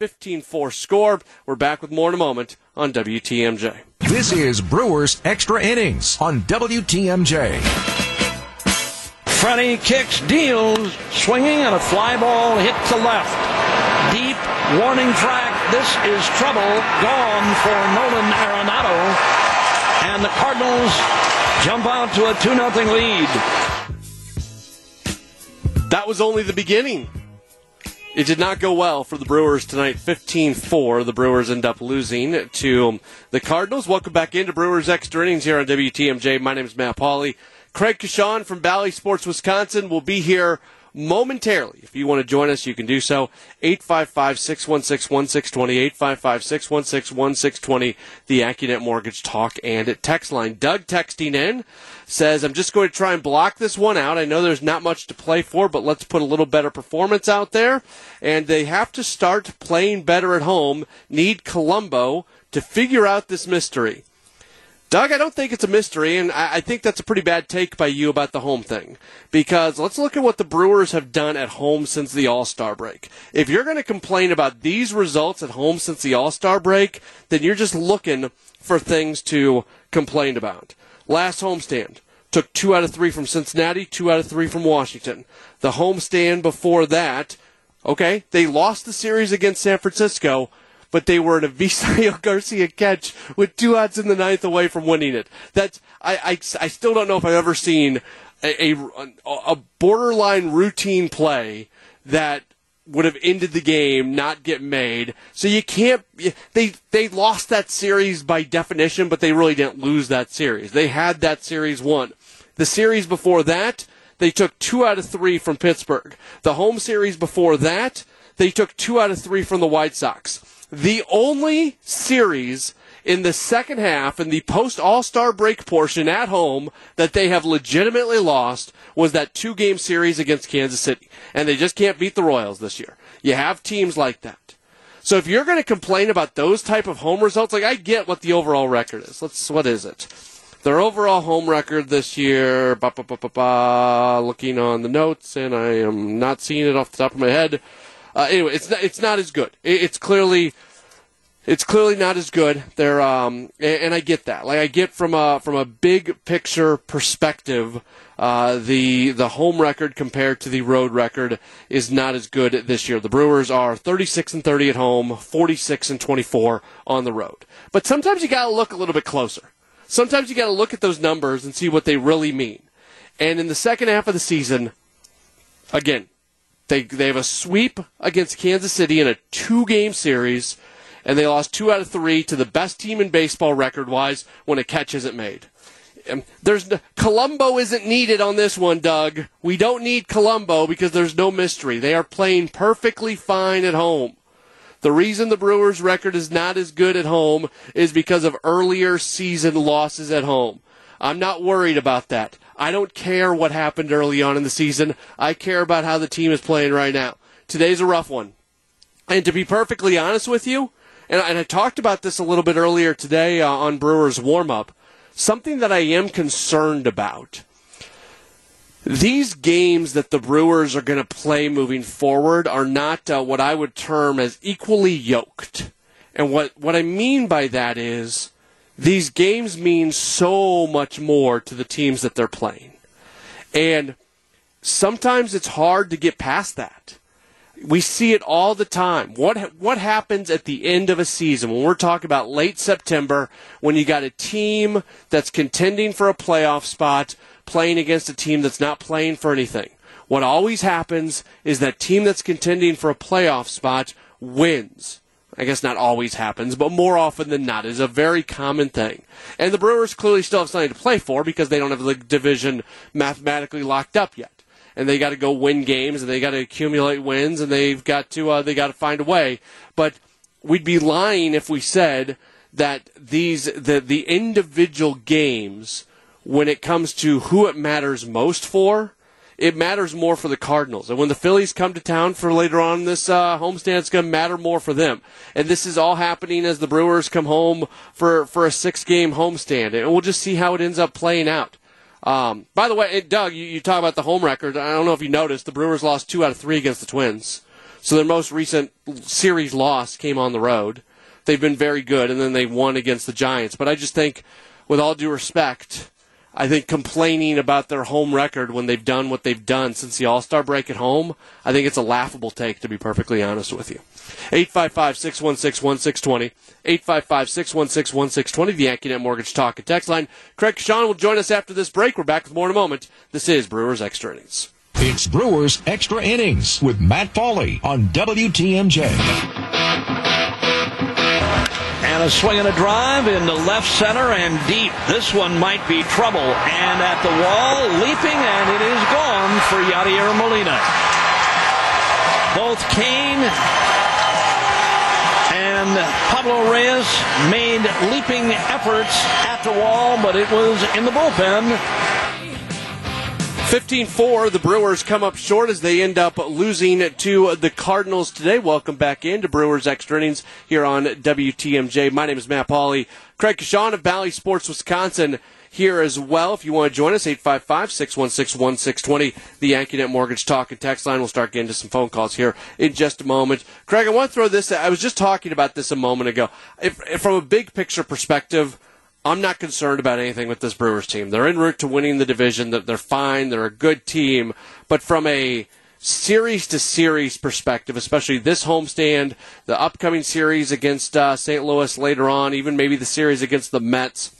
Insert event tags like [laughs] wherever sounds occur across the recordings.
15-4 score. We're back with more in a moment on WTMJ. This is Brewers Extra Innings on WTMJ. Freddie kicks, deals, swinging, and a fly ball hit to left. Deep warning track. This is trouble. Gone for Nolan Arenado. And the Cardinals jump out to a 2 0 lead. That was only the beginning. It did not go well for the Brewers tonight. 15 4. The Brewers end up losing to the Cardinals. Welcome back into Brewers Extra Innings here on WTMJ. My name is Matt Pauley. Craig Coshun from Bally Sports Wisconsin will be here momentarily. If you want to join us, you can do so. 855 616 1620, 855 616 1620, the AccuNet Mortgage Talk and Text line. Doug texting in says, I'm just going to try and block this one out. I know there's not much to play for, but let's put a little better performance out there. And they have to start playing better at home, need Columbo to figure out this mystery. Doug, I don't think it's a mystery, and I think that's a pretty bad take by you about the home thing. Because let's look at what the Brewers have done at home since the All Star break. If you're going to complain about these results at home since the All Star break, then you're just looking for things to complain about. Last homestand took two out of three from Cincinnati, two out of three from Washington. The homestand before that, okay, they lost the series against San Francisco but they were in a [laughs] Avisail Garcia catch with two outs in the ninth away from winning it. That's I, I, I still don't know if I've ever seen a, a, a borderline routine play that would have ended the game, not get made. So you can't. They they lost that series by definition, but they really didn't lose that series. They had that series won. The series before that, they took two out of three from Pittsburgh. The home series before that, they took two out of three from the White Sox. The only series in the second half in the post All Star break portion at home that they have legitimately lost was that two game series against Kansas City. And they just can't beat the Royals this year. You have teams like that. So if you're going to complain about those type of home results, like I get what the overall record is. Let's what is it? Their overall home record this year, bah, bah, bah, looking on the notes, and I am not seeing it off the top of my head. Uh, anyway, it's not, it's not as good. It's clearly it's clearly not as good. They're um, and, and, I get that. Like I get from a from a big picture perspective, uh, the the home record compared to the road record is not as good this year. The Brewers are 36 and 30 at home, 46 and 24 on the road. But sometimes you got to look a little bit closer. Sometimes you got to look at those numbers and see what they really mean. And in the second half of the season, again, they they have a sweep against Kansas City in a two game series, and they lost two out of three to the best team in baseball record wise when a catch isn't made. Um, there's Columbo isn't needed on this one, Doug. We don't need Columbo because there's no mystery. They are playing perfectly fine at home. The reason the Brewers' record is not as good at home is because of earlier season losses at home. I'm not worried about that. I don't care what happened early on in the season. I care about how the team is playing right now. Today's a rough one. And to be perfectly honest with you, and, I talked about this a little bit earlier today uh, on Brewers warm up, something that I am concerned about. These games that the Brewers are going to play moving forward are not uh, what I would term as equally yoked. And what, what I mean by that is these games mean so much more to the teams that they're playing. And sometimes it's hard to get past that. We see it all the time. What what happens at the end of a season when we're talking about late September when you got a team that's contending for a playoff spot playing against a team that's not playing for anything? What always happens is that team that's contending for a playoff spot wins. I guess not always happens, but more often than not is a very common thing. And the Brewers clearly still have something to play for because they don't have the division mathematically locked up yet. And they got to go win games and they got to accumulate wins and they've got to uh, they got to find a way. But we'd be lying if we said that these the the individual games when it comes to who it matters most for it matters more for the Cardinals. And when the Phillies come to town for later on this uh, homestand, it's going to matter more for them. And this is all happening as the Brewers come home for, for a six game homestand. And we'll just see how it ends up playing out. Um, by the way, Doug, you, you talk about the home record. I don't know if you noticed, the Brewers lost two out of three against the Twins. So their most recent series loss came on the road. They've been very good, and then they won against the Giants. But I just think, with all due respect, I think complaining about their home record when they've done what they've done since the All Star break at home, I think it's a laughable take, to be perfectly honest with you. 855 616 1620. 855 616 1620, the AccuNet Mortgage Talk and Text line. Craig Coshun will join us after this break. We're back with more in a moment. This is Brewers Extra Innings. It's Brewers Extra Innings with Matt Pauley on WTMJ. And a swing and a drive into left center and deep. This one might be trouble. And at the wall, leaping, and it is gone for Yadier Molina. Both Cain and Pablo Reyes made leaping efforts at the wall, but it was in the bullpen. 15 4, the Brewers come up short as they end up losing to the Cardinals today. Welcome back into Brewers Extra Innings here on WTMJ. My name is Matt Pauley. Craig Coshun of Bally Sports Wisconsin here as well. If you want to join us, 855 616 1620, the AccuNet Mortgage Talk and Text line. We'll start getting to some phone calls here in just a moment. Craig, I want to throw this. I was just talking about this a moment ago. If, if from a big picture perspective, I'm not concerned about anything with this Brewers team. They're en route to winning the division. They're fine. They're a good team. But from a series to series perspective, especially this homestand, the upcoming series against uh, St. Louis later on, even maybe the series against the Mets,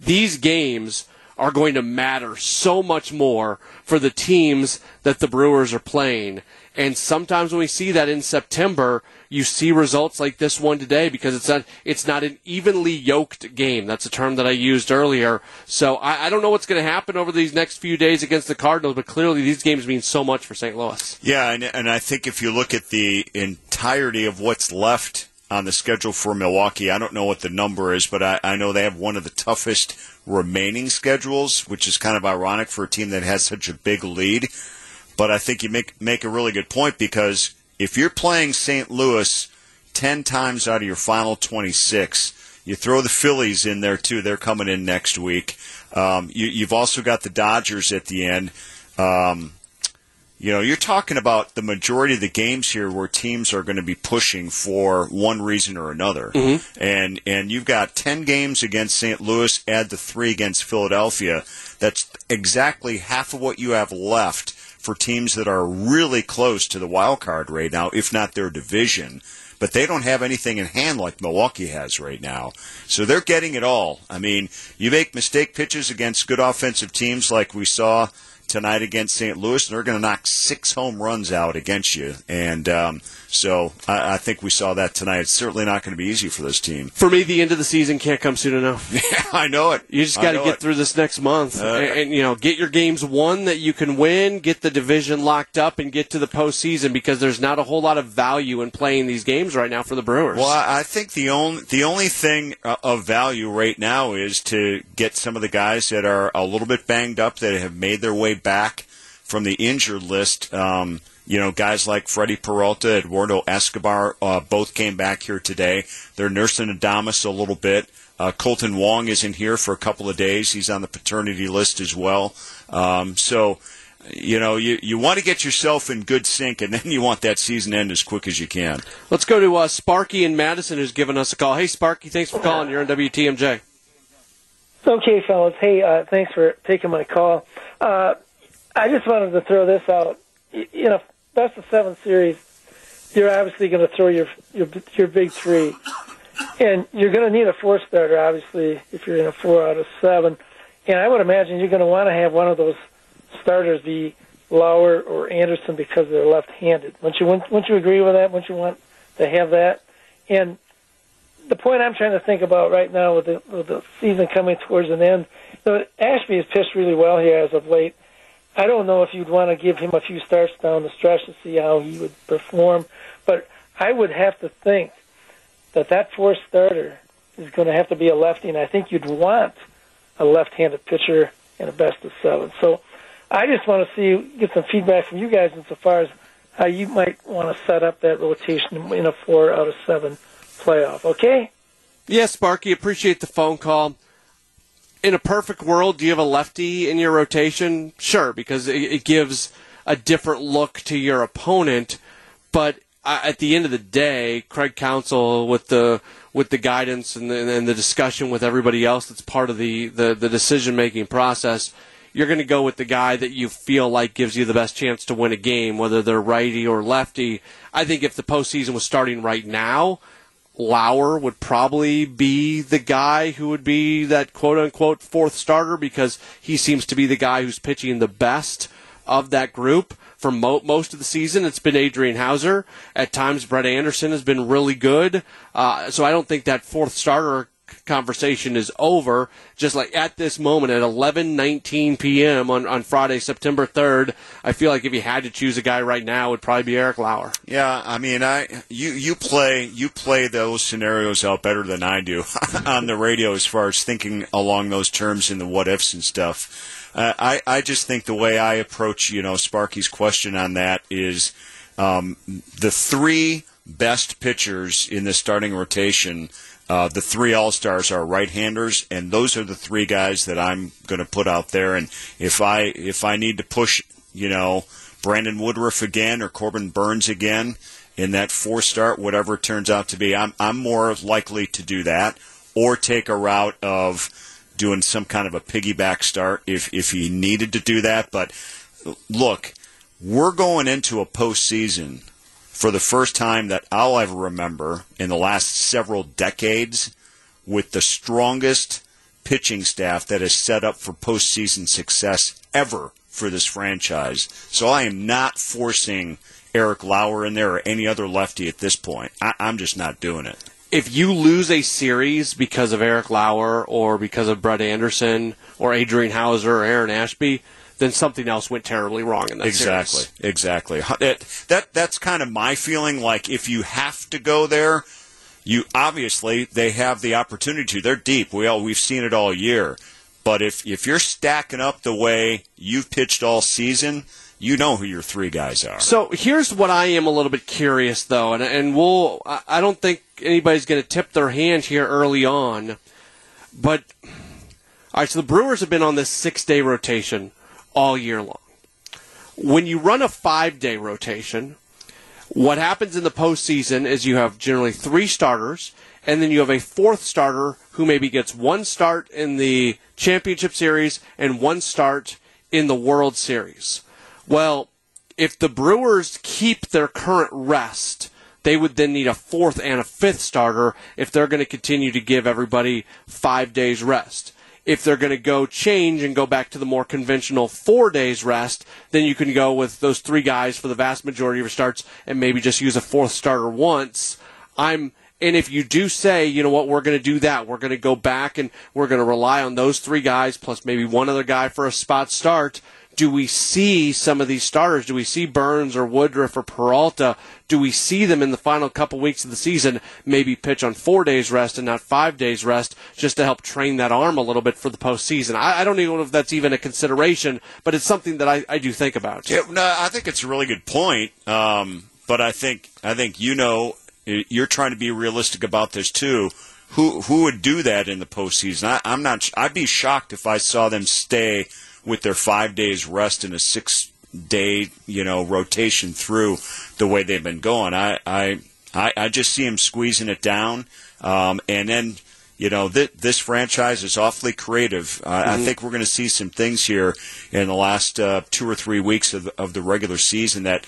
these games are going to matter so much more for the teams that the Brewers are playing. And sometimes when we see that in September, you see results like this one today because it's not it's not an evenly yoked game. That's a term that I used earlier. So I, I don't know what's going to happen over these next few days against the Cardinals, but clearly these games mean so much for St. Louis. Yeah, and, and I think if you look at the entirety of what's left on the schedule for Milwaukee, I don't know what the number is, but I, I know they have one of the toughest remaining schedules, which is kind of ironic for a team that has such a big lead. But I think you make make a really good point because if you're playing St. Louis 10 times out of your final 26, you throw the Phillies in there too. They're coming in next week. Um, you, have also got the Dodgers at the end. Um, you know, you're talking about the majority of the games here where teams are going to be pushing for one reason or another. Mm-hmm. And and you've got 10 games against St. Louis, add the 3 against Philadelphia. That's exactly half of what you have left for teams that are really close to the wild card right now, if not their division. But they don't have anything in hand like Milwaukee has right now. So they're getting it all. I mean, you make mistake pitches against good offensive teams like we saw tonight against St. Louis, and they're going to knock six home runs out against you. And um, so I, I, think we saw that tonight. It's certainly not going to be easy for this team. For me, the end of the season can't come soon enough. [laughs] yeah, I know it. You just got to get it. through this next month, uh, and, and, you know, get your games won that you can win, get the division locked up, and get to the postseason because there's not a whole lot of value in playing these games right now for the Brewers. Well, I think the only the only thing uh, of value right now is to get some of the guys that are a little bit banged up that have made their way back from the injured list. Um, you know, guys like Freddie Peralta, Eduardo Escobar, uh, both came back here today. They're nursing Adames a little bit. Uh, Kolten Wong isn't here for a couple of days. He's on the paternity list as well. Um, so, you know, you, you want to get yourself in good sync, and [laughs] then you want that season end as quick as you can. Let's go to uh, Sparky in Madison, who's given us a call. Hey, Sparky, thanks for calling. You're on WTMJ. Okay, fellas. Hey, uh, thanks for taking my call. I just wanted to throw this out. You know, best of seven series, you're obviously going to throw your your your big three, and you're going to need a four starter, obviously, if you're in a four out of seven. And I would imagine you're going to want to have one of those starters be Lauer or Anderson because they're left-handed. Wouldn't you wouldn't you agree with that? Wouldn't you want to have that? And the point I'm trying to think about right now with the, with the season coming towards an end, you know, Ashby has pitched really well here as of late. I don't know if you'd want to give him a few starts down the stretch to see how he would perform, but I would have to think that that fourth starter is going to have to be a lefty, and I think you'd want a left-handed pitcher in a best of seven. So I just want to see get some feedback from you guys insofar as how you might want to set up that rotation in a four out of seven playoff. Okay? Yes, Sparky. Appreciate the phone call in a perfect world, do you have a lefty in your rotation? Sure, because it, it gives a different look to your opponent. But at the end of the day, Craig Counsell, with the with the guidance and the, and the discussion with everybody else that's part of the the, the decision making process, you're going to go with the guy that you feel like gives you the best chance to win a game, whether they're righty or lefty. I think if the postseason was starting right now, Lauer would probably be the guy who would be that quote unquote fourth starter because he seems to be the guy who's pitching the best of that group for mo- most of the season. It's been Adrian Houser. At times, Brett Anderson has been really good. Uh, so I don't think that fourth starter conversation is over. Just like at this moment at 11:19 p.m. on on Friday, September 3rd, I feel like if you had to choose a guy right now, it would probably be Eric Lauer. Yeah, I mean, I you you play you play those scenarios out better than I do [laughs] on the radio as far as thinking along those terms and the what ifs and stuff. Uh, I I just think the way I approach you know Sparky's question on that is um, the three best pitchers in the starting rotation uh, the three All Stars are right-handers, and those are the three guys that I'm going to put out there. And if I if I need to push, you know, Brandon Woodruff again or Corbin Burnes again in that four start, whatever it turns out to be, I'm I'm more likely to do that or take a route of doing some kind of a piggyback start if if he needed to do that. But look, we're going into a postseason for the first time that I'll ever remember in the last several decades with the strongest pitching staff that is set up for postseason success ever for this franchise. So I am not forcing Eric Lauer in there or any other lefty at this point. I- am just not doing it. If you lose a series because of Eric Lauer or because of Brett Anderson or Adrian Houser or Aaron Ashby, then something else went terribly wrong in that exactly, series. Exactly. That, that that's kind of my feeling. Like if you have to go there, you obviously they have the opportunity to. They're deep. We all we've seen it all year. But if if you're stacking up the way you've pitched all season, you know who your three guys are. So here's what I am a little bit curious though, and and we'll I don't think anybody's going to tip their hand here early on, but all right. So the Brewers have been on this six day rotation all year long. When you run a five day rotation, what happens in the postseason is you have generally three starters, and then you have a fourth starter who maybe gets one start in the championship series and one start in the World Series. Well, if the Brewers keep their current rest, they would then need a fourth and a fifth starter if they're going to continue to give everybody five days rest if they're going to go change and go back to the more conventional four days rest, then you can go with those three guys for the vast majority of your starts and maybe just use a fourth starter once. I'm and if you do say, you know what, we're going to do that, we're going to go back and we're going to rely on those three guys plus maybe one other guy for a spot start, do we see some of these starters? Do we see Burnes or Woodruff or Peralta? Do we see them in the final couple weeks of the season maybe pitch on four days rest and not five days rest just to help train that arm a little bit for the postseason? I, I don't even know if that's even a consideration, but it's something that I, I do think about. Yeah, no, I think it's a really good point. Um, but I think I think you know you're trying to be realistic about this too. Who who would do that in the postseason? I, I'm not. I'd be shocked if I saw them stay with their five days rest and a six day, you know, rotation through the way they've been going. I, I, I, I just see them squeezing it down. Um, and then, you know, th- this franchise is awfully creative. Uh, mm-hmm. I think we're going to see some things here in the last uh, two or three weeks of, of the regular season that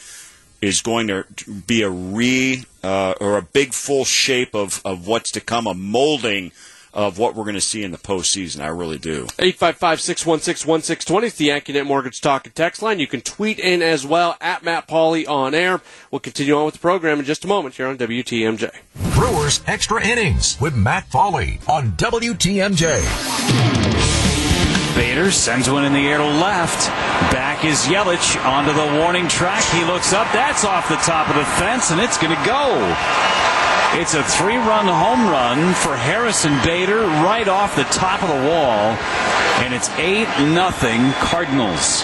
is going to be a re uh, or a big full shape of, of what's to come, a molding of what we're going to see in the postseason. I really do. 855 616 1620 is the AccuNet Mortgage Talk and Text line. You can tweet in as well at Matt Pauley on air. We'll continue on with the program in just a moment here on WTMJ. Brewers Extra Innings with Matt Pauley on WTMJ. Bader sends one in the air to left. Back is Yelich onto the warning track. He looks up. That's off the top of the fence, and it's going to go. It's a three run home run for Harrison Bader right off the top of the wall. And it's 8 nothing Cardinals.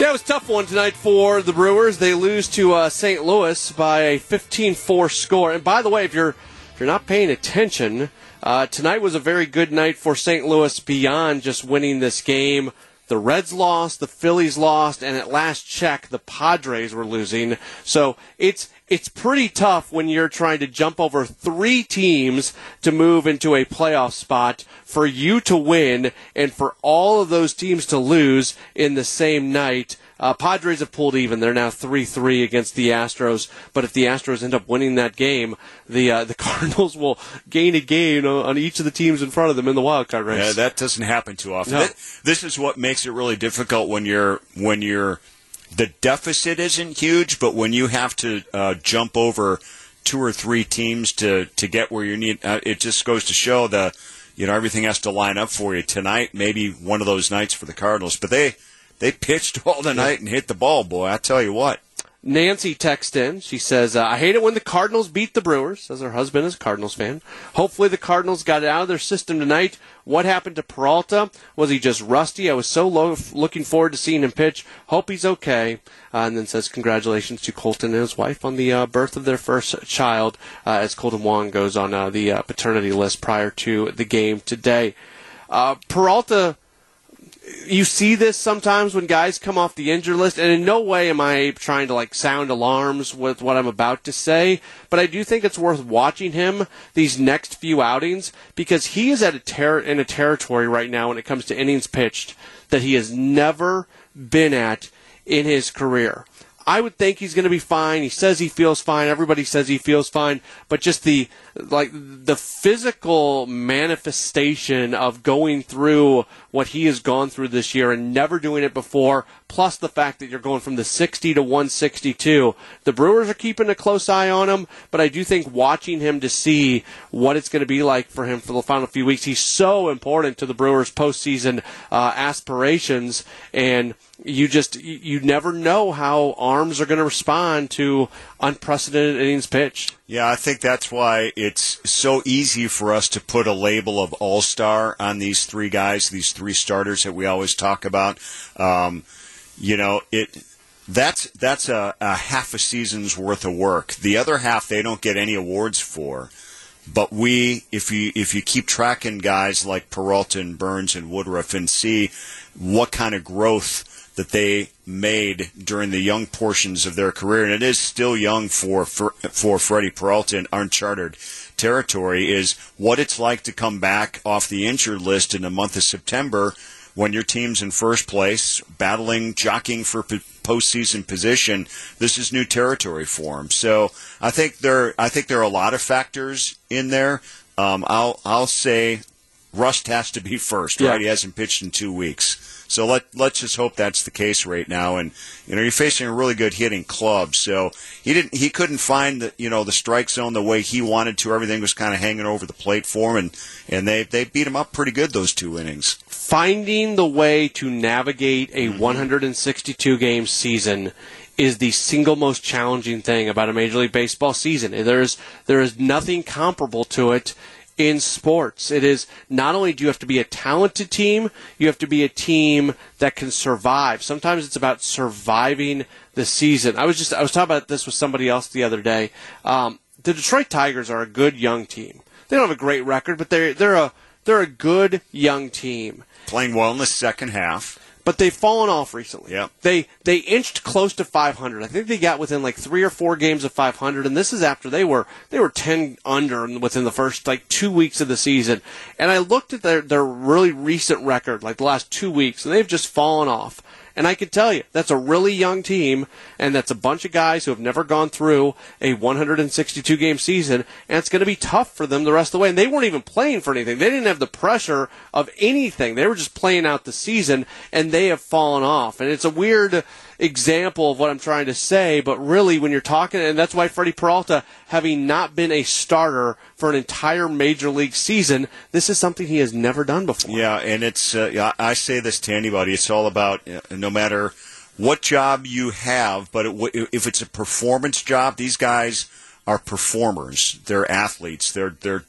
Yeah, it was a tough one tonight for the Brewers. They lose to uh, St. Louis by a 15-4 score. And by the way, if you're if you're not paying attention, uh, tonight was a very good night for St. Louis beyond just winning this game. The Reds lost, the Phillies lost, and at last check, the Padres were losing. So it's it's pretty tough when you're trying to jump over three teams to move into a playoff spot for you to win and for all of those teams to lose in the same night. Uh, Padres have pulled even. They're now three three against the Astros. But if the Astros end up winning that game, the uh, [laughs] the Cardinals will gain a game on each of the teams in front of them in the wild card race. Yeah, that doesn't happen too often. No. That- this is what makes it really difficult when you're when you're the deficit isn't huge, but when you have to uh, jump over two or three teams to to get where you need, uh, it just goes to show the you know everything has to line up for you tonight. Maybe one of those nights for the Cardinals, but they they pitched all the night and hit the ball, boy. I tell you what. Nancy texts in. She says, uh, I hate it when the Cardinals beat the Brewers, says her husband is a Cardinals fan. Hopefully the Cardinals got it out of their system tonight. What happened to Peralta? Was he just rusty? I was so low, looking forward to seeing him pitch. Hope he's okay. Uh, and then says, congratulations to Kolten and his wife on the uh, birth of their first child, uh, as Kolten Wong goes on uh, the uh, paternity list prior to the game today. Peralta you see this sometimes when guys come off the injured list, and in no way am I trying to like sound alarms with what I'm about to say, but I do think it's worth watching him these next few outings because he is at a ter- in a territory right now when it comes to innings pitched that he has never been at in his career. I would think he's going to be fine. He says he feels fine. Everybody says he feels fine, but just the like the physical manifestation of going through what he has gone through this year and never doing it before, plus the fact that you're going from the 60 to 162. The Brewers are keeping a close eye on him, but I do think watching him to see what it's going to be like for him for the final few weeks, he's so important to the Brewers' postseason uh, aspirations and you just you never know how arms are going to respond to unprecedented innings pitched. Yeah, I think that's why it's so easy for us to put a label of all star on these three guys, these three starters that we always talk about. Um, you know, it that's that's a, a half a season's worth of work. The other half they don't get any awards for. But we, if you if you keep tracking guys like Peralta and Burnes and Woodruff and see what kind of growth that they made during the young portions of their career, and it is still young for for, for Freddie Peralta in uncharted territory, is what it's like to come back off the injured list in the month of September when your team's in first place, battling, jockeying for p- postseason position. This is new territory for him. So I think there, I think there are a lot of factors in there. Um, I'll, I'll say Rust has to be [laughs] first, Yeah. right? He hasn't pitched in two weeks. So let let's just hope that's the case right now. And you know, you're facing a really good hitting club, so he didn't he couldn't find the you know the strike zone the way he wanted to. Everything was kind of hanging over the plate for him, and and they they beat him up pretty good those two innings. Finding the way to navigate a mm-hmm. 162 game season is the single most challenging thing about a Major League Baseball season. There's there is nothing comparable to it in sports. It is not only do you have to be a talented team, you have to be a team that can survive. Sometimes it's about surviving the season. I was just I was talking about this with somebody else the other day. Um, the Detroit Tigers are a good young team. They don't have a great record, but they're they're a they're a good young team Playing well in the second half. But they've fallen off recently. Yep. They they inched close to 500. I think they got within like three or four games of 500, and this is after they were they were 10 under within the first like two weeks of the season. And I looked at their their really recent record, like the last two weeks, and they've just fallen off. And I can tell you, that's a really young team, and that's a bunch of guys who have never gone through a 162 game season, and it's going to be tough for them the rest of the way. And they weren't even playing for anything. They didn't have the pressure of anything. They were just playing out the season, and they have fallen off. And it's a weird example of what I'm trying to say, but really, when you're talking, and that's why Freddie Peralta, having not been a starter for an entire major league season, this is something he has never done before. Yeah, and it's, uh, I say this to anybody. It's all about uh, no matter what job you have, but it, if it's a performance job, these guys are performers. They're athletes. They're they're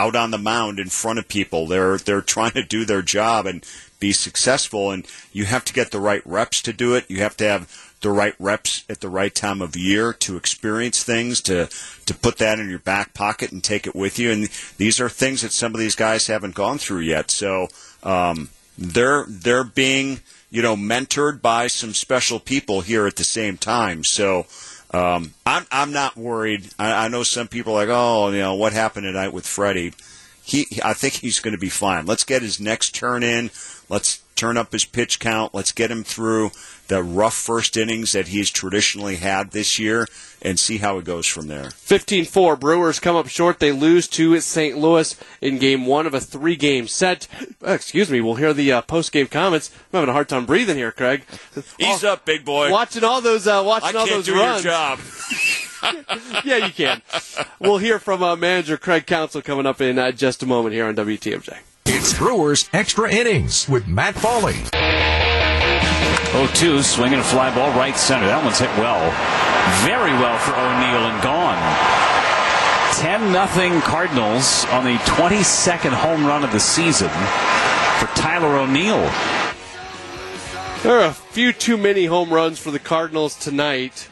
out on the mound in front of people. They're they're trying to do their job and be successful. And you have to get the right reps to do it. You have to have the right reps at the right time of year to experience things, to to put that in your back pocket and take it with you. And these are things that some of these guys haven't gone through yet. So um, they're they're being you know, mentored by some special people here at the same time. So um, I'm I'm not worried. I, I know some people are like, oh, you know, what happened tonight with Freddie? He, I think he's going to be fine. Let's get his next turn in. Let's turn up his pitch count. Let's get him through the rough first innings that he's traditionally had this year and see how it goes from there. 15 4. Brewers come up short. They lose to St. Louis in game one of a three game set. Uh, excuse me. We'll hear the uh, post game comments. I'm having a hard time breathing here, Craig. Ease up, big boy. Watching all those, uh, watching I all can't those do runs. your job. [laughs] yeah, you can. We'll hear from uh, manager Craig Counsell coming up in uh, just a moment here on WTMJ. It's Brewers Extra Innings with Matt Pauley. 0-2, swinging a fly ball right center. That one's hit well. Very well for O'Neill and gone. 10 nothing Cardinals on the 22nd home run of the season for Tyler O'Neill. There are a few too many home runs for the Cardinals tonight.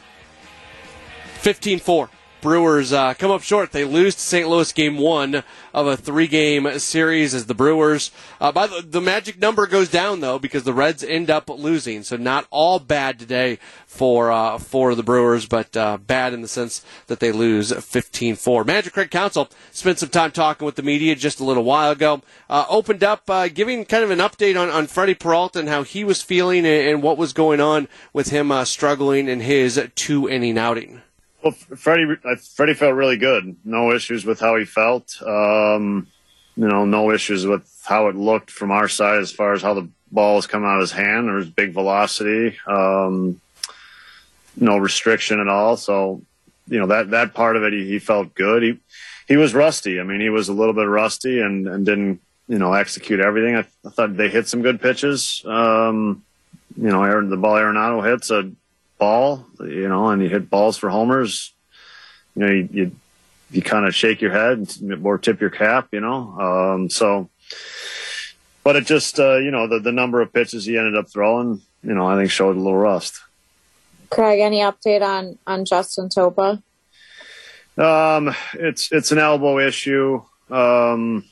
15 4. Brewers uh, come up short. They lose to St. Louis game one of a three game series as the Brewers. Uh, by the, the magic number goes down though because the Reds end up losing. So not all bad today for uh, for the Brewers, but uh, bad in the sense that they lose 15-4. Manager Craig Counsell spent some time talking with the media just a little while ago. Uh, opened up uh, giving kind of an update on, on Freddie Peralta and how he was feeling and, and what was going on with him struggling in his two inning outing. Well, Freddie, Freddie felt really good. No issues with how he felt. Um, you know, no issues with how it looked from our side as far as how the ball was coming out of his hand. There was big velocity, um, no restriction at all. So, you know, that, that part of it, he, he felt good. He, he was rusty. I mean, he was a little bit rusty and, and didn't, you know, execute everything. I, I thought they hit some good pitches. Um, you know, Aaron, the ball Arenado hits a ball, you know, and you hit balls for homers, you know, you, you, you kind of shake your head or tip your cap, you know. Um, so, but it just, uh, you know, the, the number of pitches he ended up throwing, you know, I think showed a little rust. Craig, any update on, on Justin Topa? Um, it's, it's an elbow issue. Um,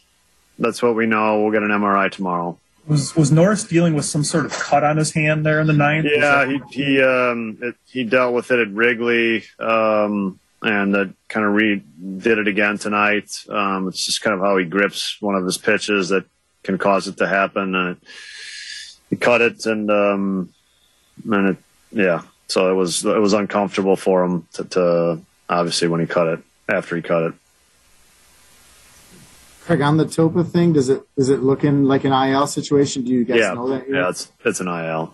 that's what we know. We'll get an MRI tomorrow. Was was Norris dealing with some sort of cut on his hand there in the ninth? Yeah, he he um it, he dealt with it at Wrigley, um, and that kind of re did it again tonight. Um, it's just kind of how he grips one of his pitches that can cause it to happen, and it, he cut it, and um, and it yeah, so it was it was uncomfortable for him to, to obviously when he cut it after he cut it. Craig, on the Topa thing, does it is it looking like an IL situation? Do you guys yeah, know that? Yet? Yeah, it's it's an IL.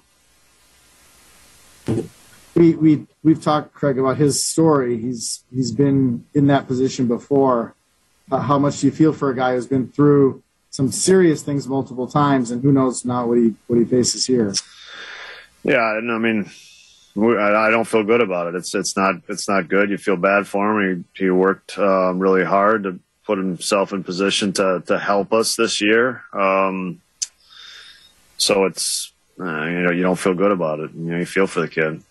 We we we've talked Craig about his story. He's he's been in that position before. Uh, how much do you feel for a guy who's been through some serious things multiple times, and who knows now what he what he faces here? Yeah, and I mean, I don't feel good about it. It's it's not it's not good. You feel bad for him. He he worked um, really hard to put himself in position to to help us this year. Um, so it's uh, you know you don't feel good about it. You know you feel for the kid.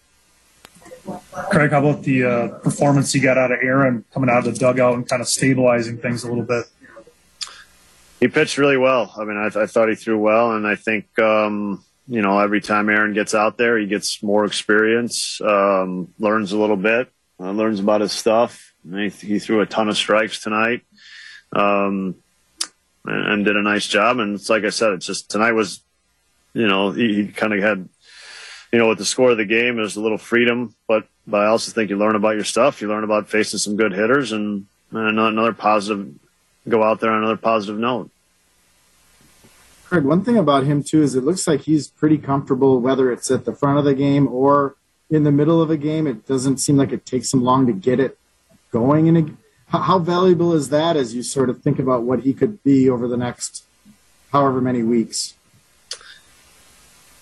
Craig, how about the uh, performance you got out of Aaron coming out of the dugout and kind of stabilizing things a little bit? He pitched really well. I mean, I, I thought he threw well, and I think um, you know every time Aaron gets out there, he gets more experience, um, learns a little bit, uh, learns about his stuff. He, he, threw a ton of strikes tonight um, and, did a nice job. And it's like I said, it's just tonight was, you know, he, he kind of had, you know, with the score of the game, there's a little freedom, but, but I also think you learn about your stuff. You learn about facing some good hitters and, and another positive, go out there on another positive note. Craig, one thing about him too is it looks like he's pretty comfortable whether it's at the front of the game or in the middle of a game. It doesn't seem like it takes him long to get it going in a how valuable is that as you sort of think about what he could be over the next however many weeks?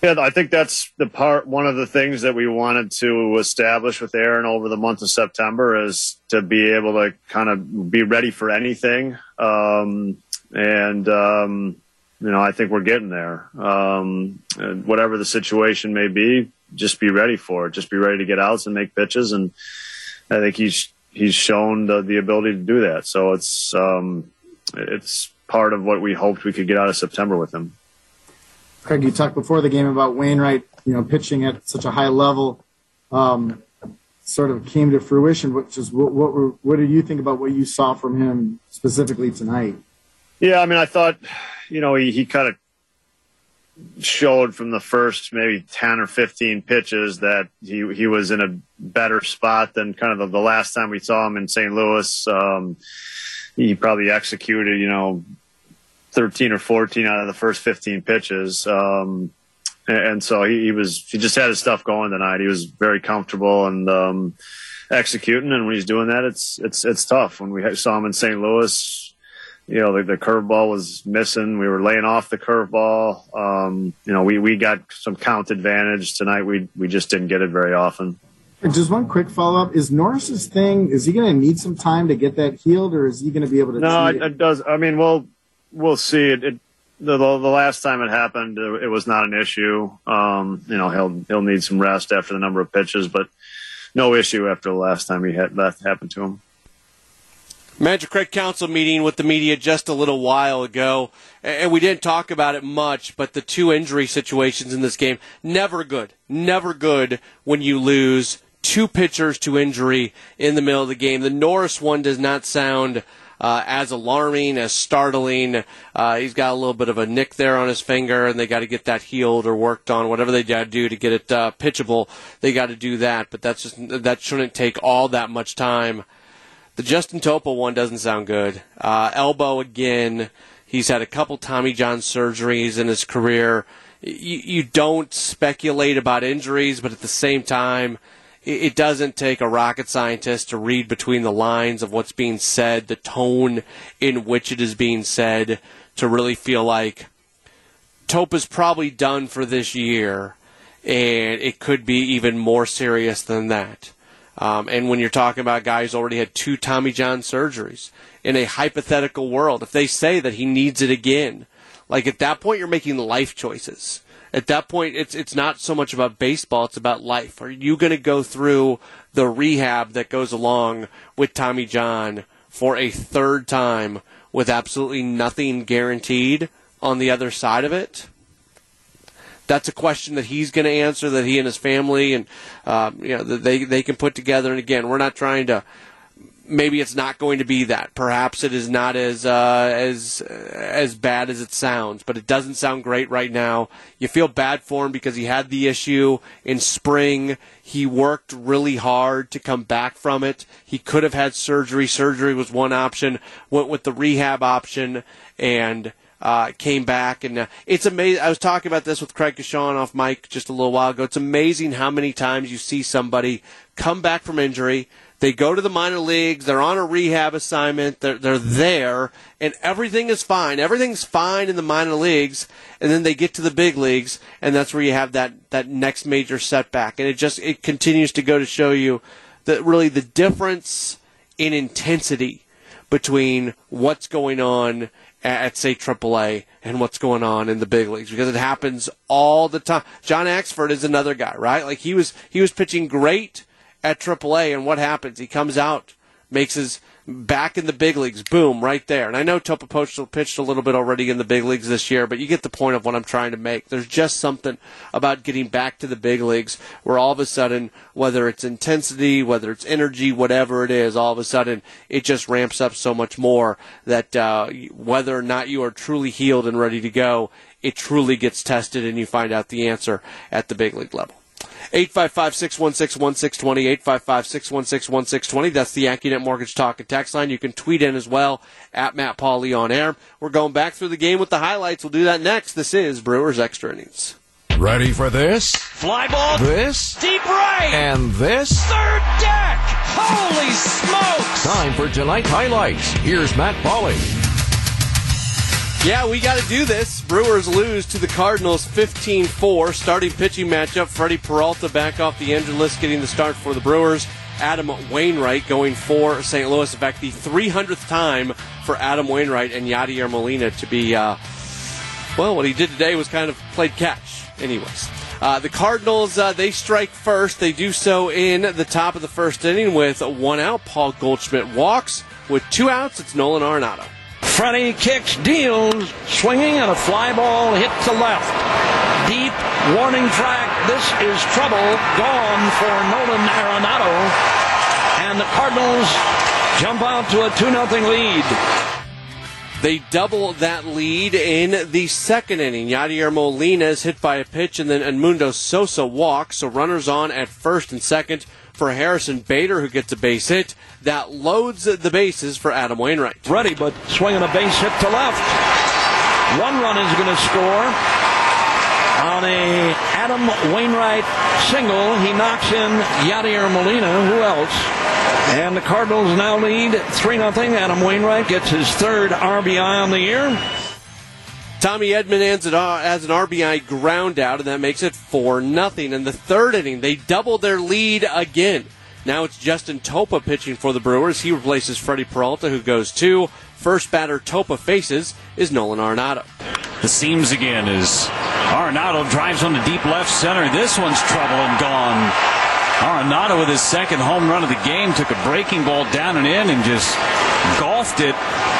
Yeah, I think that's the part. One of the things that we wanted to establish with Aaron over the month of September is to be able to kind of be ready for anything. Um, and um, you know, I think we're getting there. Um, whatever the situation may be, just be ready for it. Just be ready to get outs and make pitches. And I think he's he's shown the, the ability to do that. So it's um, it's part of what we hoped we could get out of September with him. Craig, you talked before the game about Wainwright, you know, pitching at such a high level. Um, sort of came to fruition. Which is what what, were, what did you think about what you saw from him specifically tonight? Yeah, I mean, I thought, you know, he, he kind of showed from the first maybe 10 or 15 pitches that he, he was in a better spot than kind of the, the last time we saw him in St. Louis. Um, he probably executed, you know, 13 or 14 out of the first 15 pitches. Um, and, so he, he, was, he just had his stuff going tonight. He was very comfortable and, um, executing. And when he's doing that, it's, it's, it's tough. When we saw him in St. Louis, you know, the, the curveball was missing. We were laying off the curveball. Um, you know, we, we got some count advantage tonight. We, we just didn't get it very often. Just one quick follow up: Is Norris's thing? Is he going to need some time to get that healed, or is he going to be able to? No, it, it, does. I mean, we'll we'll see. It, it the, the last time it happened, it was not an issue. Um, you know, he'll he'll need some rest after the number of pitches, but no issue after the last time he had that happened to him. Manager Craig Counsell meeting with the media just a little while ago, and we didn't talk about it much, but the two injury situations in this game, never good. Never good when you lose two pitchers to injury in the middle of the game. The Norris one does not sound uh, as alarming, as startling. Uh, he's got a little bit of a nick there on his finger, and they got to get that healed or worked on. Whatever they got to do to get it uh, pitchable, they got to do that. But that's just that shouldn't take all that much time. The Justin Topa one doesn't sound good. Uh, elbow again. He's had a couple Tommy John surgeries in his career. You, you don't speculate about injuries, but at the same time, it, it doesn't take a rocket scientist to read between the lines of what's being said, the tone in which it is being said, to really feel like Topa's probably done for this year, and it could be even more serious than that. Um, and when you're talking about guys already had two Tommy John surgeries in a hypothetical world, if they say that he needs it again, like at that point you're making life choices. At that point, it's it's not so much about baseball; it's about life. Are you going to go through the rehab that goes along with Tommy John for a third time with absolutely nothing guaranteed on the other side of it? That's a question that he's going to answer that he and his family and uh, you know they they can put together. And again, we're not trying to. Maybe it's not going to be that. Perhaps it is not as uh, as as bad as it sounds, but it doesn't sound great right now. You feel bad for him because he had the issue in spring. He worked really hard to come back from it. He could have had surgery. Surgery was one option. Went with the rehab option, and uh, came back, and uh, it's amazing. I was talking about this with Craig Coshun off mic just a little while ago. It's amazing how many times you see somebody come back from injury. They go to the minor leagues. They're on a rehab assignment. They're they're there, and everything is fine. Everything's fine in the minor leagues, and then they get to the big leagues, and that's where you have that that next major setback. And it just it continues to go to show you that really the difference in intensity between what's going on at, say AAA and what's going on in the big leagues because it happens all the time. John Axford is another guy, right? Like he was he was pitching great at AAA, and what happens? He comes out, makes his back in the big leagues. Boom, right there. And I know Topa pitched a little bit already in the big leagues this year, but you get the point of what I'm trying to make. There's just something about getting back to the big leagues where all of a sudden, whether it's intensity, whether it's energy, whatever it is, all of a sudden it just ramps up so much more that uh, whether or not you are truly healed and ready to go, it truly gets tested and you find out the answer at the big league level. 855 616 1620. 855 616 1620. That's the AccuNet Mortgage Talk and Text line. You can tweet in as well at Matt Pauley on air. We're going back through the game with the highlights. We'll do that next. This is Brewers Extra Innings. Ready for this? Fly ball. This? Deep right. And this? Third deck. Holy smokes. Time for tonight's highlights. Here's Matt Pauley. Yeah, we got to do this. Brewers lose to the Cardinals 15 4. Starting pitching matchup Freddie Peralta back off the injured list, getting the start for the Brewers. Adam Wainwright going for St. Louis. In fact, the 300th time for Adam Wainwright and Yadier Molina to be, uh, well, what he did today was kind of played catch, anyways. Uh, the Cardinals, uh, they strike first. They do so in the top of the first inning with one out. Paul Goldschmidt walks. With two outs, it's Nolan Arenado. Freddie kicks, deals, swinging, and a fly ball hit to left. Deep warning track. This is trouble gone for Nolan Arenado. And the Cardinals jump out to a 2 0 lead. They double that lead in the second inning. Yadier Molina is hit by a pitch, and then Edmundo Sosa walks. So runners on at first and second for Harrison Bader, who gets a base hit. That loads the bases for Adam Wainwright. Ready, but swinging a base hit to left. One run is going to score on a Adam Wainwright single. He knocks in Yadier Molina. Who else? And the Cardinals now lead 3 0. Adam Wainwright gets his third RBI on the year. Tommy Edman ends it as an uh, RBI ground out, and that makes it 4 0. In the third inning, they double their lead again. Now it's Justin Topa pitching for the Brewers. He replaces Freddy Peralta, who goes two. First batter Topa faces is Nolan Arenado. The seams again as Arenado drives on the deep left center. This one's trouble and gone. Arenado with his second home run of the game took a breaking ball down and in and just golfed it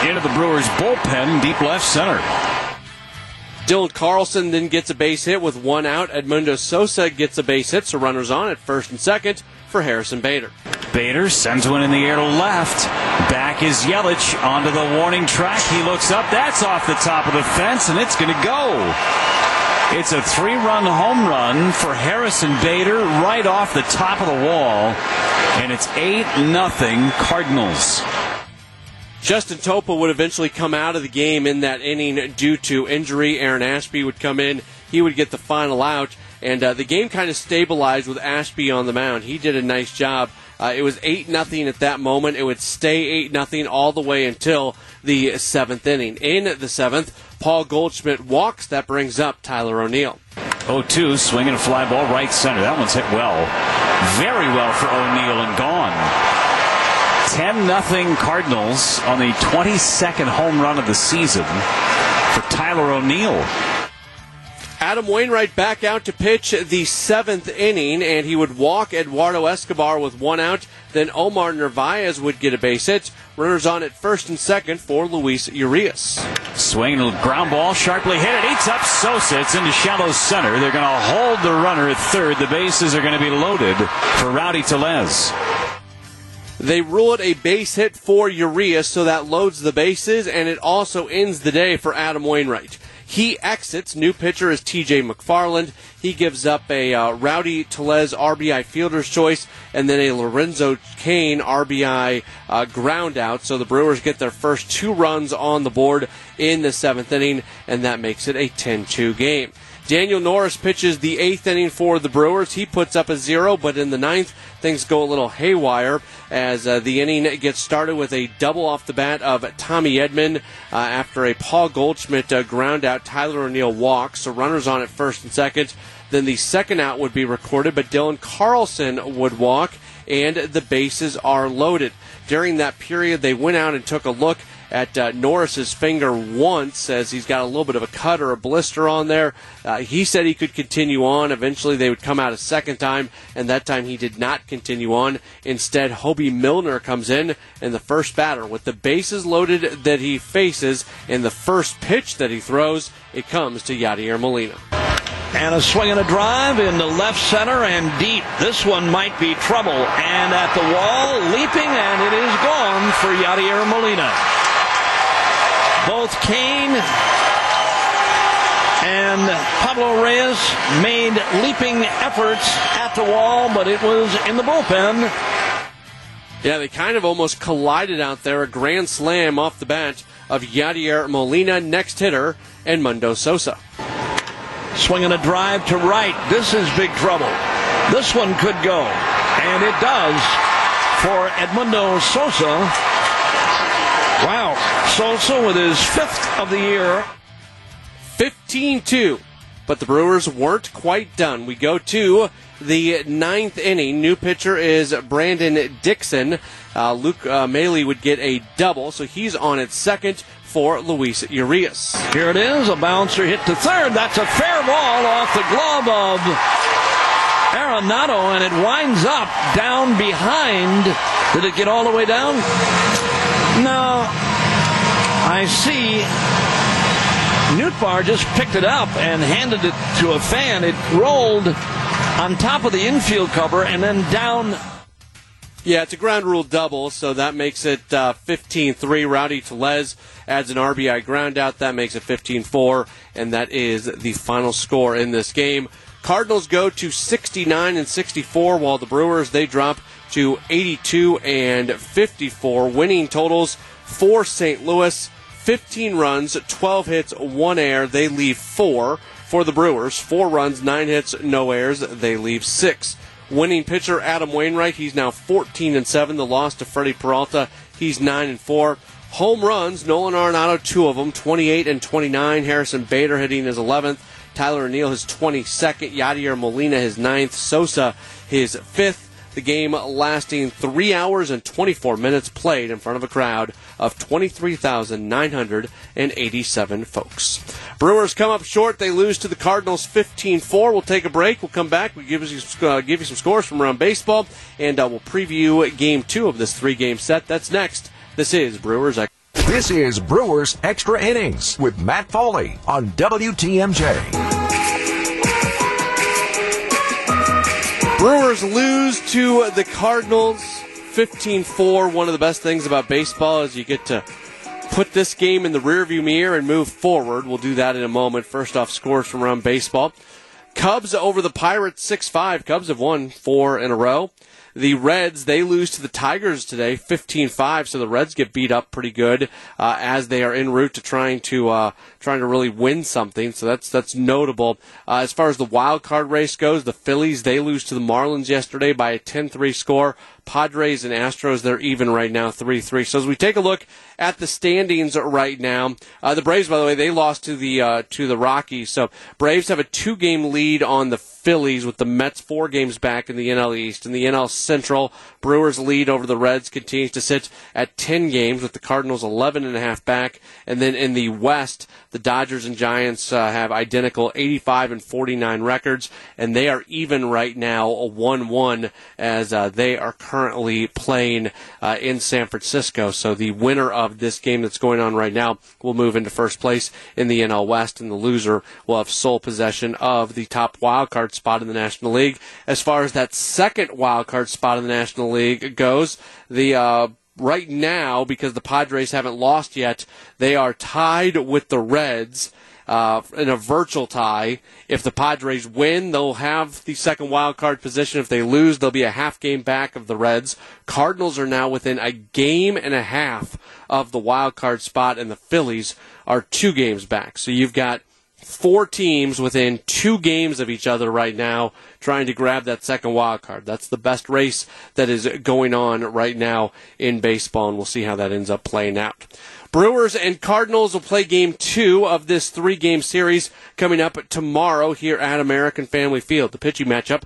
into the Brewers bullpen deep left center. Dylan Carlson then gets a base hit with one out. Edmundo Sosa gets a base hit, so runners on at first and second for Harrison Bader. Bader sends one in the air to left. Back is Yelich onto the warning track. He looks up. That's off the top of the fence, and it's going to go. It's a three run home run for Harrison Bader right off the top of the wall. And it's 8 nothing Cardinals. Justin Topa would eventually come out of the game in that inning due to injury. Aaron Ashby would come in. He would get the final out. And uh, the game kind of stabilized with Ashby on the mound. He did a nice job. Uh, it was 8 nothing at that moment. It would stay 8 nothing all the way until the seventh inning. In the seventh, Paul Goldschmidt walks. That brings up Tyler O'Neill. 0 2, swinging a fly ball right center. That one's hit well. Very well for O'Neill and gone. 10 0 Cardinals on the 22nd home run of the season for Tyler O'Neill. Adam Wainwright back out to pitch the seventh inning, and he would walk Eduardo Escobar with one out. Then Omar Narvaez would get a base hit. Runners on at first and second for Luis Urias. Swing ground ball, sharply hit. It eats up Sosa. It's into shallow center. They're going to hold the runner at third. The bases are going to be loaded for Rowdy Tellez. They rule it a base hit for Urias, so that loads the bases, and it also ends the day for Adam Wainwright. He exits. New pitcher is TJ McFarland. He gives up a uh, Rowdy Tellez RBI fielder's choice and then a Lorenzo Cain RBI uh, ground out. So the Brewers get their first two runs on the board in the seventh inning, and that makes it a 10 2 game. Daniel Norris pitches the eighth inning for the Brewers. He puts up a zero, but in the ninth, things go a little haywire as uh, the inning gets started with a double off the bat of Tommy Edman uh, after a Paul Goldschmidt uh, ground out. Tyler O'Neill walks, so runners on at first and second. Then the second out would be recorded, but Dylan Carlson would walk, and the bases are loaded. During that period, they went out and took a look at uh, Norris's finger once as he's got a little bit of a cut or a blister on there. Uh, he said he could continue on. Eventually, they would come out a second time, and that time he did not continue on. Instead, Hobie Milner comes in in the first batter with the bases loaded that he faces in the first pitch that he throws. It comes to Yadier Molina. And a swing and a drive in the left center and deep. This one might be trouble. And at the wall, leaping, and it is gone for Yadier Molina. Both Cain and Pablo Reyes made leaping efforts at the wall, but it was in the bullpen. Yeah, they kind of almost collided out there. A grand slam off the bat of Yadier Molina, next hitter, Edmundo Sosa. Swinging a drive to right. This is big trouble. This one could go. And it does for Edmundo Sosa. Wow. Sosa with his fifth of the year. 15 2. But the Brewers weren't quite done. We go to the ninth inning. New pitcher is Brandon Dixon. Uh, Luke uh, Maile would get a double, so he's on at second for Luis Urias. Here it is, a bouncer hit to third. That's a fair ball off the glove of Arenado, and it winds up down behind. Did it get all the way down? No. I see Nootbaar just picked it up and handed it to a fan. It rolled on top of the infield cover and then down. Yeah, it's a ground rule double, so that makes it uh, 15-3. Rowdy Tellez adds an RBI ground out. That makes it 15-4, and that is the final score in this game. Cardinals go to 69 and 64, while the Brewers they drop to 82 and 54. Winning totals for St. Louis: 15 runs, 12 hits, one air. They leave four for the Brewers. Four runs, nine hits, no airs. They leave six. Winning pitcher Adam Wainwright, he's now 14 and 7. The loss to Freddy Peralta, he's 9 and 4. Home runs, Nolan Arenado, two of them, 28 and 29. Harrison Bader hitting his 11th. Tyler O'Neill his 22nd. Yadier Molina his 9th. Sosa his 5th. The game lasting 3 hours and 24 minutes played in front of a crowd of 23,987 folks. Brewers come up short. They lose to the Cardinals 15-4. We'll take a break. We'll come back. We'll give you, uh, give you some scores from around baseball, and uh, we'll preview game two of this three-game set. That's next. This is Brewers. This is Brewers Extra Innings with Matt Pauley on WTMJ. Brewers lose to the Cardinals 15-4. One of the best things about baseball is you get to put this game in the rearview mirror and move forward. We'll do that in a moment. First off, scores from around baseball. Cubs over the Pirates 6-5. Cubs have won four in a row. The Reds, they lose to the Tigers today, 15-5, so the Reds get beat up pretty good uh, as they are en route to trying to uh, trying to really win something. So that's that's notable. Uh, as far as the wild card race goes, the Phillies they lose to the Marlins yesterday by a 10-3 score. Padres and Astros, they're even right now, 3 3. So as we take a look at the standings right now, uh, the Braves, by the way, they lost to the uh, to the Rockies. So Braves have a two game lead on the Phillies with the Mets four games back in the NL East. In the NL Central, Brewers lead over the Reds continues to sit at 10 games with the Cardinals 11 and a half back. And then in the West, the Dodgers and Giants uh, have identical 85 and 49 records, and they are even right now a 1 1 as uh, they are currently playing uh, in San Francisco. So the winner of this game that's going on right now will move into first place in the NL West, and the loser will have sole possession of the top wild card spot in the National League. As far as that second wild card spot in the National League goes, the uh, right now, because the Padres haven't lost yet, they are tied with the Reds. Uh, in a virtual tie. If the Padres win, they'll have the second wild card position. If they lose, they'll be a half game back of the Reds. Cardinals are now within a game and a half of the wild card spot, and the Phillies are two games back. So you've got four teams within two games of each other right now trying to grab that second wild card. That's the best race that is going on right now in baseball, and we'll see how that ends up playing out. Brewers and Cardinals will play game two of this three game series coming up tomorrow here at American Family Field. The pitching matchup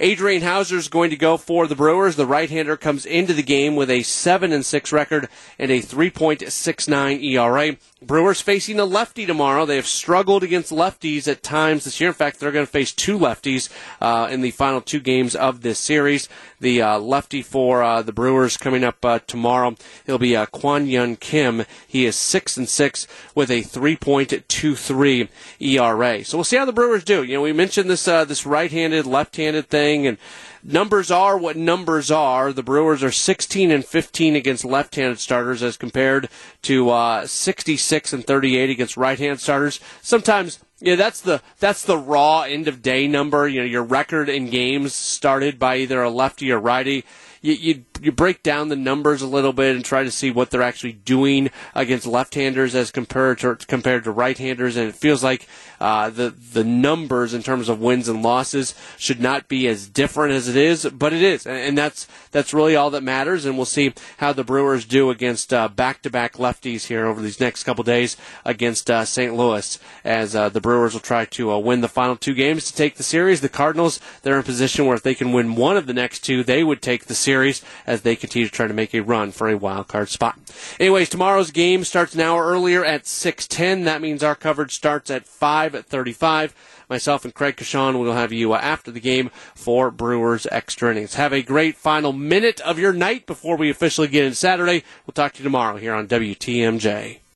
Adrian Houser is going to go for the Brewers. The right-hander comes into the game with a 7 and 6 record and a 3.69 ERA. Brewers facing a lefty tomorrow. They have struggled against lefties at times this year. In fact, they're going to face two lefties uh, in the final two games of this series. The uh, lefty for uh, the Brewers coming up uh, tomorrow. He'll be uh, Kwang Hyun Kim. He is six and six with a 3.23 ERA. So we'll see how the Brewers do. You know, we mentioned this uh, this right-handed, left-handed thing, and numbers are what numbers are. The Brewers are 16 and 15 against left-handed starters as compared to uh, 66 and 38 against right-hand starters. Sometimes yeah, that's the that's the raw end of day number. You know, your record in games started by either a lefty or righty. You, you you break down the numbers a little bit and try to see what they're actually doing against left-handers as compared to compared to right-handers, and it feels like uh, the the numbers in terms of wins and losses should not be as different as it is, but it is, and that's that's really all that matters. And we'll see how the Brewers do against uh, back-to-back lefties here over these next couple days against uh, St. Louis, as uh, the Brewers will try to uh, win the final two games to take the series. The Cardinals they're in a position where if they can win one of the next two, they would take the series as they continue to try to make a run for a wild card spot. Anyways, tomorrow's game starts an hour earlier at 6:10. That means our coverage starts at 5:35. Myself and Craig Coshun will have you uh, after the game for Brewers extra innings. Have a great final minute of your night before we officially get in Saturday. We'll talk to you tomorrow here on WTMJ.